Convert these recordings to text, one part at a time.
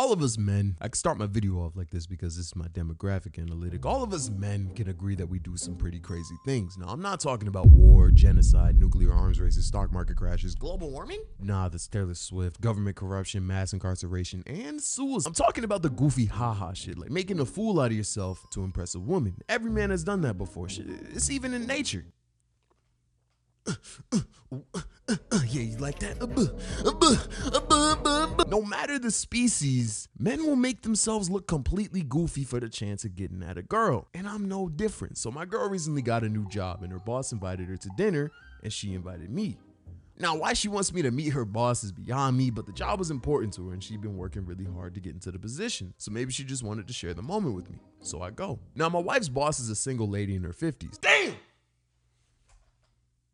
all of us men, I start my video off like this because this is my demographic analytic. All of us men can agree that we do some pretty crazy things. Now, I'm not talking about war, genocide, nuclear arms races, stock market crashes, global warming. Nah, that's Taylor Swift, government corruption, mass incarceration, and suicide. I'm talking about the goofy haha shit, like making a fool out of yourself to impress a woman. Every man has done that before. It's even in nature. yeah, you like that? No matter the species, men will make themselves look completely goofy for the chance of getting at a girl. And I'm no different. So my girl recently got a new job and her boss invited her to dinner and she invited me. Now, why she wants me to meet her boss is beyond me, but the job was important to her and she'd been working really hard to get into the position. So maybe she just wanted to share the moment with me. So I go. Now, my wife's boss is a single lady in her 50s. Damn!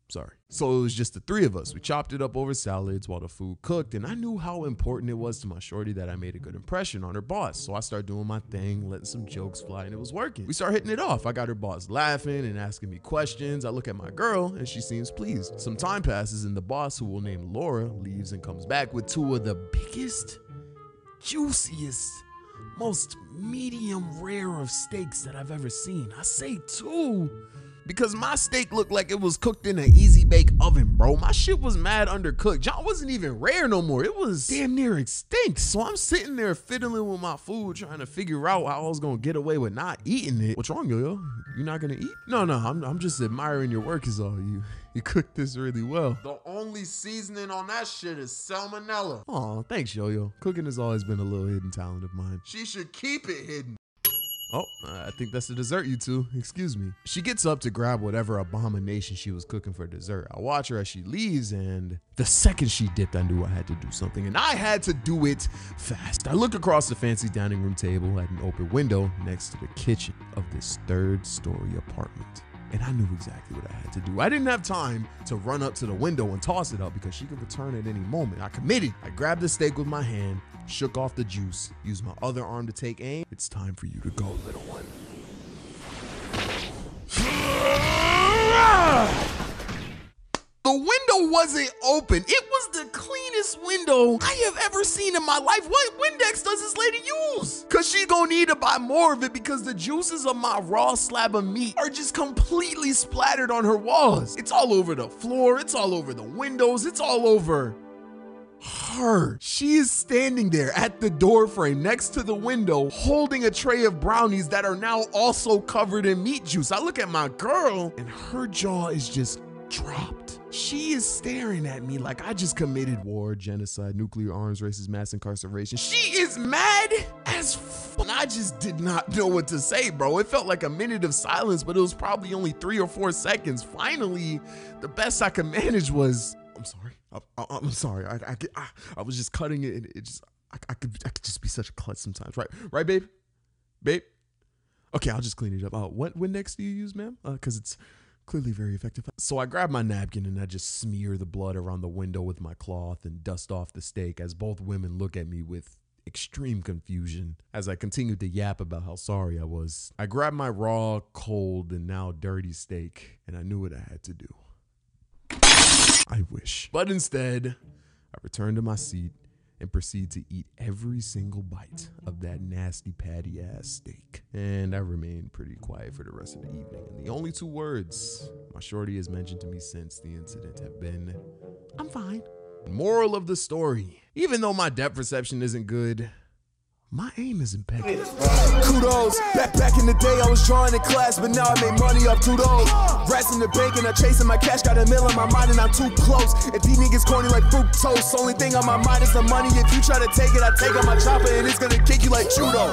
Sorry. So it was just the three of us. We chopped it up over salads while the food cooked, and I knew how important it was to my shorty that I made a good impression on her boss. So I started doing my thing, letting some jokes fly, and it was working. We started hitting it off. I got her boss laughing and asking me questions. I look at my girl, and she seems pleased. Some time passes, and the boss, who will name Laura, leaves and comes back with two of the biggest, juiciest, most medium rare of steaks that I've ever seen. I say two because my steak looked like it was cooked in an easy bake oven, bro. My shit was mad undercooked. John wasn't even rare no more. It was damn near extinct. So I'm sitting there fiddling with my food, trying to figure out how I was gonna get away with not eating it. What's wrong, yo yo? You're not gonna eat? No, no. I'm, I'm just admiring your work. Is all you. You cooked this really well. The only seasoning on that shit is salmonella. Aw, thanks, Yo Yo. Cooking has always been a little hidden talent of mine. She should keep it hidden. Oh, I think that's the dessert, you two. Excuse me. She gets up to grab whatever abomination she was cooking for dessert. I watch her as she leaves, and the second she dipped, I knew I had to do something, and I had to do it fast. I look across the fancy dining room table at an open window next to the kitchen of this third story apartment. And I knew exactly what I had to do. I didn't have time to run up to the window and toss it up because she could return at any moment. I committed. I grabbed the steak with my hand, shook off the juice, used my other arm to take aim. It's time for you to go, little one. The window wasn't open. It was the cleanest window I have ever seen in my life. What Windex does this lady use? Cause she gonna need to buy more of it because the juices of my raw slab of meat are just completely splattered on her walls. It's all over the floor, it's all over the windows, it's all over her. She is standing there at the door frame next to the window holding a tray of brownies that are now also covered in meat juice. I look at my girl and her jaw is just dropped. She is staring at me like I just committed war, genocide, nuclear arms races, mass incarceration. She is mad as I just did not know what to say, bro. It felt like a minute of silence, but it was probably only three or four seconds. Finally, the best I could manage was, I'm sorry. I, am sorry. I, I, I, I, was just cutting it. And it just, I, I, could, I could just be such a klutz sometimes, right? Right, babe? Babe? Okay, I'll just clean it up. Uh, what Windex do you use, ma'am? Because uh, it's clearly very effective. So I grab my napkin and I just smear the blood around the window with my cloth and dust off the steak as both women look at me with extreme confusion as I continued to yap about how sorry I was. I grabbed my raw, cold, and now dirty steak and I knew what I had to do. I wish. But instead, I returned to my seat and proceed to eat every single bite of that nasty patty ass steak. And I remained pretty quiet for the rest of the evening. And the only two words my shorty has mentioned to me since the incident have been, I'm fine. Moral of the story even though my depth perception isn't good, my aim is impeccable. Kudos. Back back in the day, I was drawing in class, but now I make money off two those. Rats in the bank and I'm chasing my cash. Got a mill on my mind and I'm too close. And these niggas corny like fructose. Only thing on my mind is the money. If you try to take it, I take out my chopper and it's gonna kick you like judo.